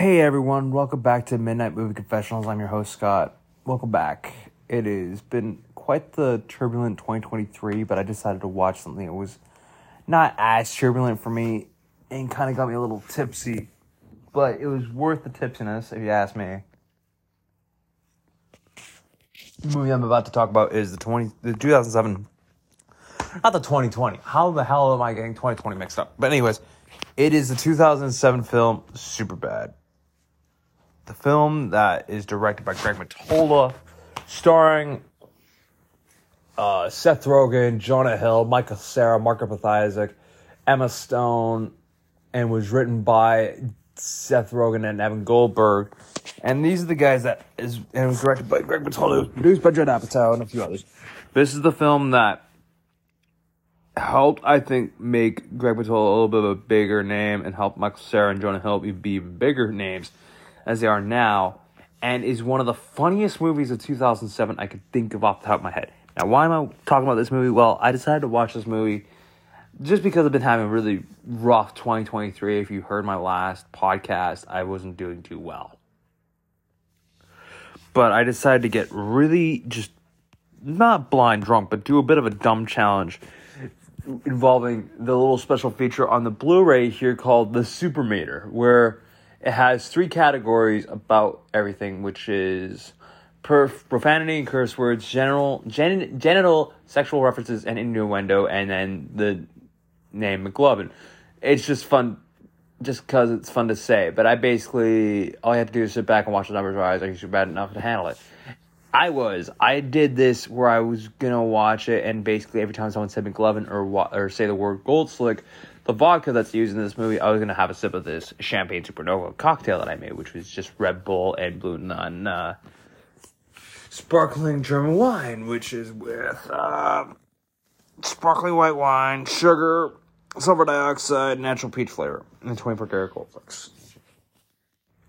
Hey everyone, welcome back to Midnight Movie Confessionals. I'm your host Scott. Welcome back. It has been quite the turbulent 2023, but I decided to watch something that was not as turbulent for me and kind of got me a little tipsy. But it was worth the tipsiness, if you ask me. The movie I'm about to talk about is the 20 the 2007 not the 2020. How the hell am I getting 2020 mixed up? But anyways, it is the 2007 film Superbad. The film that is directed by Greg Mottola, starring uh, Seth Rogen, Jonah Hill, Michael Cera, Mark Isaac, Emma Stone, and was written by Seth Rogen and Evan Goldberg. And these are the guys that is and was directed by Greg Mottola, it produced by Judd Apatow and a few others. This is the film that helped, I think, make Greg Mottola a little bit of a bigger name and help Michael Cera and Jonah Hill be bigger names as they are now, and is one of the funniest movies of 2007 I could think of off the top of my head. Now, why am I talking about this movie? Well, I decided to watch this movie just because I've been having a really rough 2023. If you heard my last podcast, I wasn't doing too well. But I decided to get really just not blind drunk, but do a bit of a dumb challenge involving the little special feature on the Blu-ray here called the Supermeter, where it has three categories about everything, which is perf- profanity and curse words, general gen- genital sexual references, and innuendo, and then the name McLovin. It's just fun, just because it's fun to say. But I basically all I had to do is sit back and watch the numbers rise. I you're bad enough to handle it. I was. I did this where I was gonna watch it, and basically every time someone said McLovin or or say the word Gold Slick, the vodka that's used in this movie, I was gonna have a sip of this champagne supernova cocktail that I made, which was just Red Bull and Blue Nun uh, sparkling German wine, which is with uh, sparkling white wine, sugar, sulfur dioxide, natural peach flavor, and 24 karat gold flakes.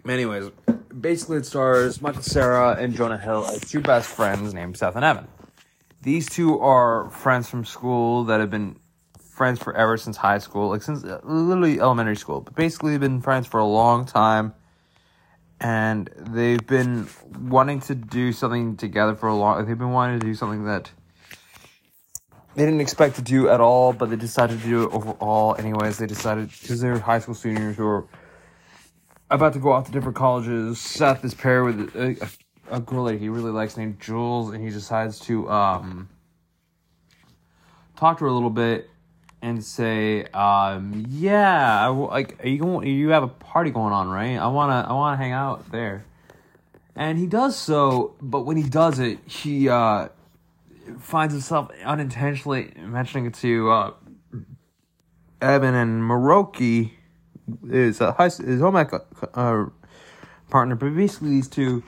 Anyways, basically it stars Michael Cera and Jonah Hill as two best friends named Seth and Evan. These two are friends from school that have been friends forever since high school, like since uh, literally elementary school, but basically been friends for a long time. And they've been wanting to do something together for a long. They've been wanting to do something that they didn't expect to do at all, but they decided to do it overall. Anyways, they decided because they're high school seniors who are about to go off to different colleges. Seth is paired with a, a, a girl that he really likes named Jules, and he decides to um, talk to her a little bit and say, um, "Yeah, I, like you going, you have a party going on, right? I wanna I wanna hang out there." And he does so, but when he does it, he uh, finds himself unintentionally mentioning it to uh, Evan and Maroki is a high his home ec uh, partner, but basically these two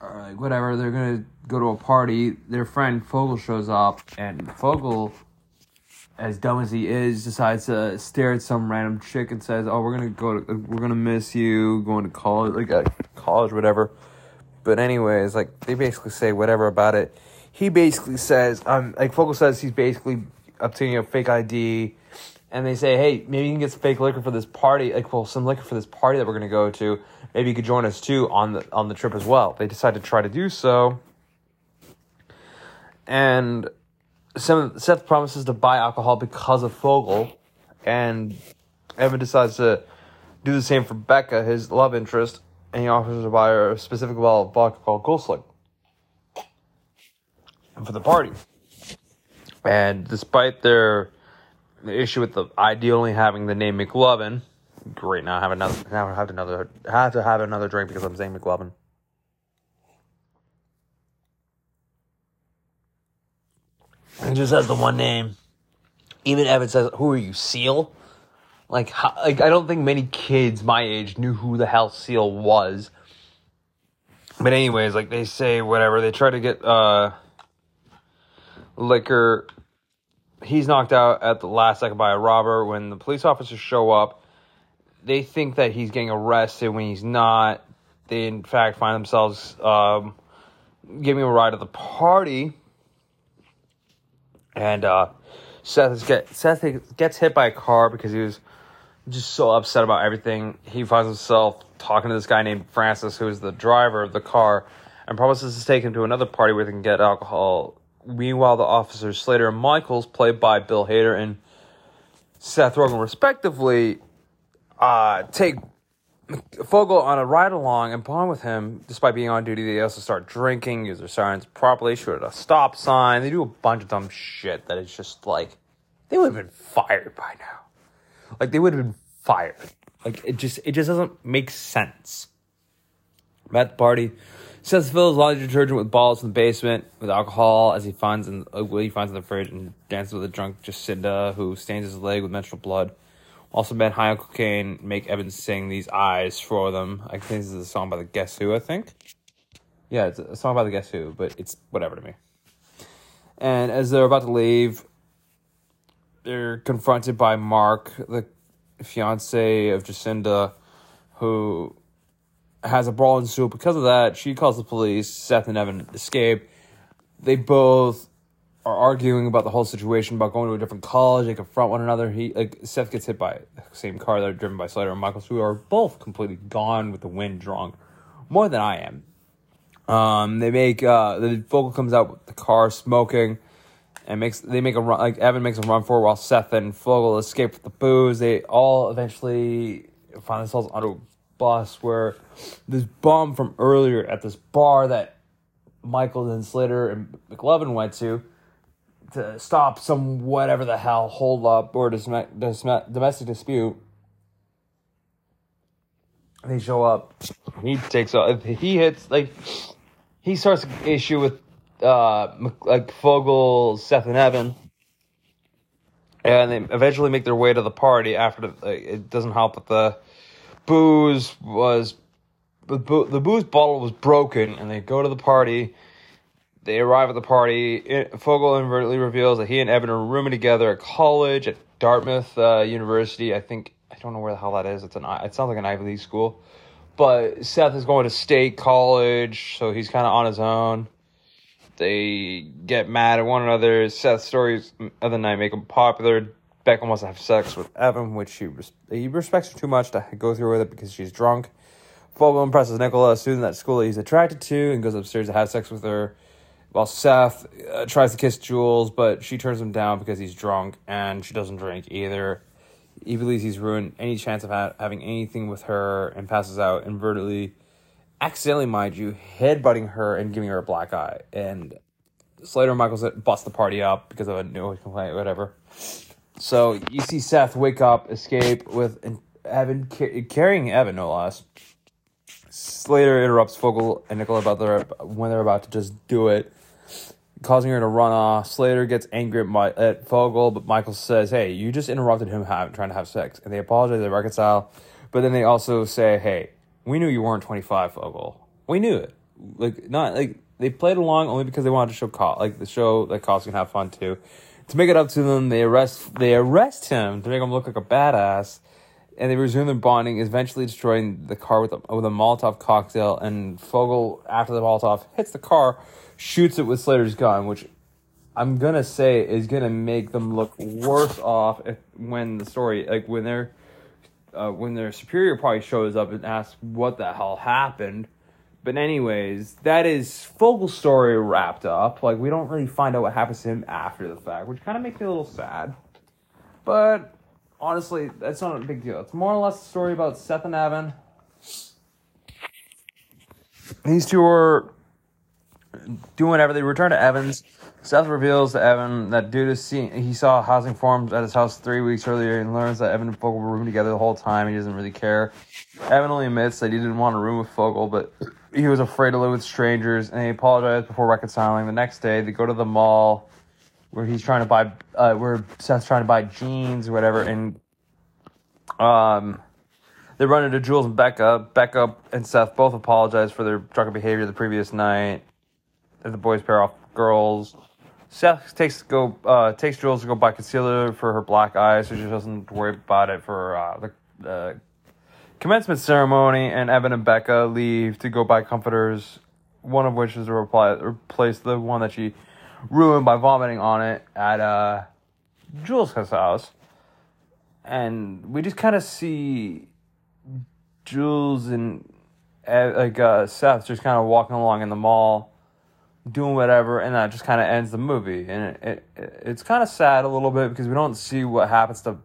are like whatever. They're gonna go to a party. Their friend Fogell shows up, and Fogell, as dumb as he is, decides to stare at some random chick and says, "Oh, we're gonna go. To, we're gonna miss you going to college, like uh, college, whatever." But anyways, like they basically say whatever about it. He basically says, um, like Fogell says, he's basically obtaining a fake ID and they say, hey, maybe you can get some fake liquor for this party, like well, some liquor for this party that we're gonna go to. Maybe you could join us too on the on the trip as well. They decide to try to do so, and Seth promises to buy alcohol because of Fogell, and Evan decides to do the same for Becca, his love interest, and he offers to buy her a specific bottle of vodka called Gold Slick for the party. And despite their the issue with the ID only having the name McLovin. Great, now I have another. Now I have another. Have to have another drink because I'm saying McLovin. It just has the one name. Even Evan says, "Who are you, Seal?" Like, how, like I don't think many kids my age knew who the hell Seal was. But anyways, like they say, whatever they try to get uh liquor he's knocked out at the last second by a robber. When the police officers show up, they think that he's getting arrested when he's not. They, in fact, find themselves um, giving him a ride to the party. And uh, Seth, get, Seth gets hit by a car because he was just so upset about everything. He finds himself talking to this guy named Francis, who is the driver of the car, and promises to take him to another party where they can get alcohol. Meanwhile, the officers Slater and Michaels, played by Bill Hader and Seth Rogen, respectively, uh, take Fogell on a ride along and bond with him. Despite being on duty, they also start drinking, use their sirens properly, shoot at a stop sign. They do a bunch of dumb shit that is just like they would have been fired by now. Like they would have been fired. Like it just it just doesn't make sense. At the party, Seth fills laundry detergent with balls in the basement with alcohol as he finds in uh, he finds in the fridge and dances with a drunk Jacinda who stains his leg with menstrual blood. Also, men high on cocaine make Evan sing these eyes for them. I think this is a song by the Guess Who. I think. Yeah, it's a song by the Guess Who, but it's whatever to me. And as they're about to leave, they're confronted by Mark, the fiance of Jacinda, who has a brawl ensue. Because of that, she calls the police. Seth and Evan escape. They both are arguing about the whole situation, about going to a different college. They confront one another. He like Seth gets hit by the same car that are driven by Slater and Michaels, who are both completely gone with the wind, drunk, more than I am. Um, they make uh, the Fogell comes out with the car smoking and makes they make a run like Evan makes a run for it while Seth and Fogell escape with the booze. They all eventually find themselves on a bus where this bum from earlier at this bar that Michael and Slater and McLovin went to to stop some whatever the hell hold up or domestic dispute. They show up. He takes off. He hits like he starts an issue with uh, like Fogell, Seth, and Evan, and they eventually make their way to the party. After the, it doesn't help that the booze was the booze bottle was broken, and they go to the party. They arrive at the party. Fogell inadvertently reveals that he and Evan are rooming together at college at Dartmouth uh, University. I think I don't know where the hell that is. It's an it sounds like an Ivy League school, but Seth is going to state college, so he's kind of on his own. They get mad at one another. Seth's stories of the night make him popular. Becca wants to have sex with Evan, which he, res- he respects her too much to go through with it because she's drunk. Fogell impresses Nicola, a student at school that he's attracted to, and goes upstairs to have sex with her. While Seth uh, tries to kiss Jules, but she turns him down because he's drunk and she doesn't drink either. He believes he's ruined any chance of ha- having anything with her and passes out invertedly accidentally, mind you, headbutting her and giving her a black eye. And Slater and Michaels bust the party up because of a noise complaint, whatever. So you see Seth wake up, escape with Evan carrying Evan, no less. Slater interrupts Fogell and Nicola about their when they're about to just do it, causing her to run off. Slater gets angry at, My, at Fogell, but Michael says, "Hey, you just interrupted him have, trying to have sex," and they apologize. They reconcile, but then they also say, "Hey, we knew you weren't 25, Fogell. We knew it. Like not like they played along only because they wanted to show co- like the show that cops can have fun too. To make it up to them, they arrest they arrest him to make him look like a badass, and they resume their bonding, eventually destroying the car with a, with a Molotov cocktail. And Fogell, after the Molotov hits the car, shoots it with Slater's gun, which I'm gonna say is gonna make them look worse off if, when the story like when they're uh, when their superior probably shows up and asks what the hell happened. But anyways, that is Fogell's story wrapped up. Like we don't really find out what happens to him after the fact, which kind of makes me a little sad. But honestly, that's not a big deal. It's more or less a story about Seth and Evan. These two are doing whatever. They return to Evans Seth reveals to Evan that due to seeing he saw housing forms at his house three weeks earlier and learns that Evan and Fogell were rooming together the whole time. He doesn't really care. Evan only admits that he didn't want to room with Fogell, but he was afraid to live with strangers, and he apologized before reconciling. The next day, they go to the mall where he's trying to buy, uh, where Seth's trying to buy jeans or whatever, and um, they run into Jules and Becca. Becca and Seth both apologize for their drunken behavior the previous night. The boys pair off girls. Seth takes go uh, takes Jules to go buy concealer for her black eyes, so she doesn't worry about it for uh, the uh, commencement ceremony. And Evan and Becca leave to go buy comforters, one of which is to reply, replace the one that she ruined by vomiting on it at uh, Jules' house. and we just kind of see Jules and uh, like uh, Seth just kind of walking along in the mall, doing whatever, and that just kind of ends the movie. And it, it it's kind of sad a little bit because we don't see what happens to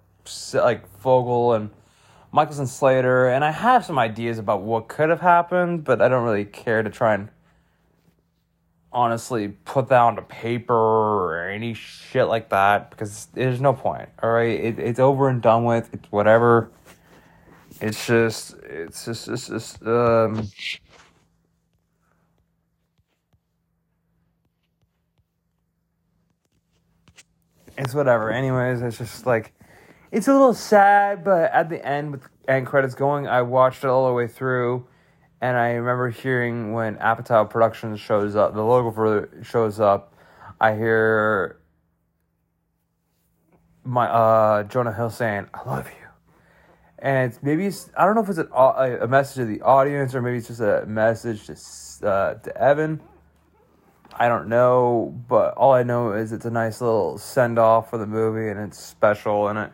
like Fogell and Michaelson Slater. And I have some ideas about what could have happened, but I don't really care to try and honestly put that onto paper or any shit like that because there's no point. All right, it, it's over and done with. It's whatever. It's just, it's just, it's just, um. It's whatever. Anyways, it's just like, it's a little sad, but at the end with end credits going, I watched it all the way through and I remember hearing when Apatow Productions shows up, the logo for shows up, I hear my uh, Jonah Hill saying, "I love you," and it's maybe it's, I don't know if it's a, a message to the audience or maybe it's just a message to uh, to Evan. I don't know, but all I know is it's a nice little send off for the movie and it's special and it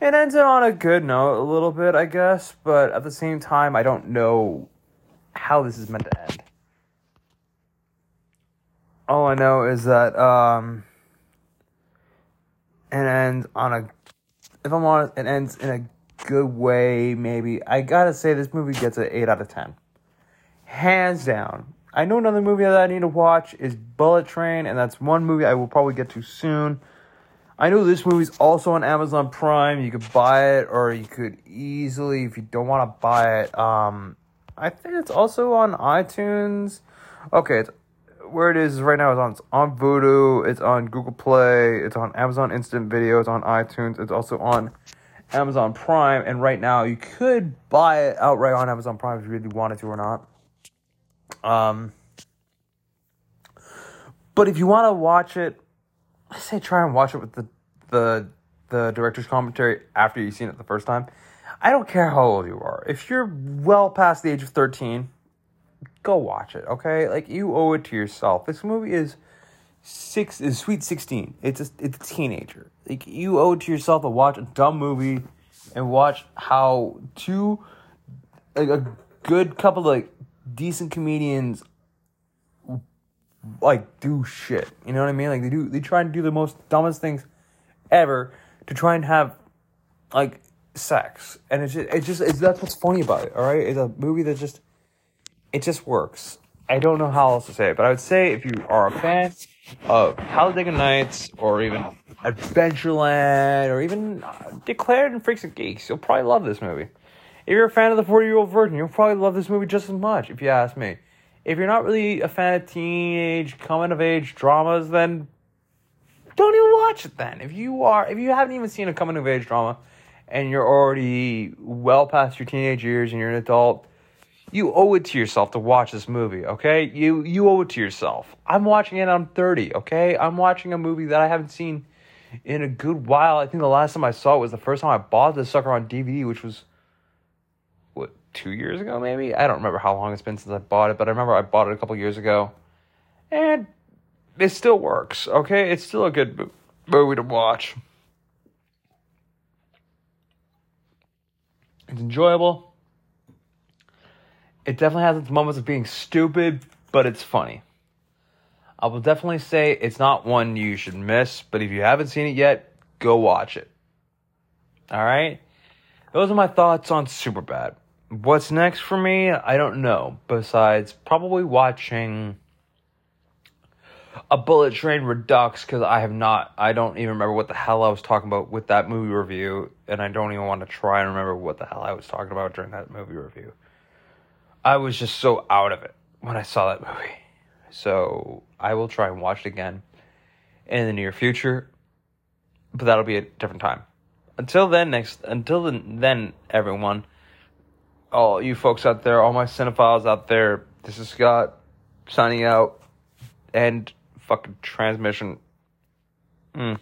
it ends it on a good note a little bit, I guess, but at the same time I don't know how this is meant to end. All I know is that um, it ends on a. If I'm honest, it ends in a good way. Maybe I gotta say this movie gets an eight out of ten, hands down. I know another movie that I need to watch is Bullet Train, and that's one movie I will probably get to soon. I know this movie's also on Amazon Prime. You could buy it, or you could easily, if you don't want to buy it, um, I think it's also on iTunes. Okay, it's, where it is right now is on it's on Vudu, it's on Google Play, it's on Amazon Instant Video, it's on iTunes, it's also on Amazon Prime, and right now you could buy it outright on Amazon Prime if you really wanted to or not. Um, but if you want to watch it, I say try and watch it with the the the director's commentary after you've seen it the first time. I don't care how old you are. If you're well past the age of 13, go watch it, okay? Like you owe it to yourself. This movie is six is sweet 16. It's a, it's a teenager. Like you owe it to yourself to watch a dumb movie and watch how two like a good couple of like decent comedians like do shit. You know what I mean? Like they do they try and do the most dumbest things ever to try and have like sex, and it's just, it's just it's, that's what's funny about it. All right, it's a movie that just it just works. I don't know how else to say it, but I would say if you are a fan of Talladega Nights or even Adventureland or even uh, Declared and Freaks and Geeks, you'll probably love this movie. If you're a fan of the 40 year old virgin, you'll probably love this movie just as much, if you ask me. If you're not really a fan of teenage coming of age dramas, then don't even watch it then. If you are if you haven't even seen a coming of age drama, and you're already well past your teenage years and you're an adult, you owe it to yourself to watch this movie, okay? You you owe it to yourself. I'm watching it, I'm 30, okay? I'm watching a movie that I haven't seen in a good while. I think the last time I saw it was the first time I bought this sucker on DVD, which was 2 years ago maybe? I don't remember how long it's been since I bought it, but I remember I bought it a couple years ago. And it still works, okay? It's still a good movie to watch. It's enjoyable. It definitely has its moments of being stupid, but it's funny. I will definitely say it's not one you should miss, but if you haven't seen it yet, go watch it. All right? Those are my thoughts on Superbad. What's next for me? I don't know. Besides probably watching a Bullet Train Redux because I have not, I don't even remember what the hell I was talking about with that movie review, and I don't even want to try and remember what the hell I was talking about during that movie review. I was just so out of it when I saw that movie. So I will try and watch it again in the near future, but that'll be a different time. Until then, next, until then, everyone, all you folks out there, all my cinephiles out there, this is Scott signing out and fucking transmission. Mm.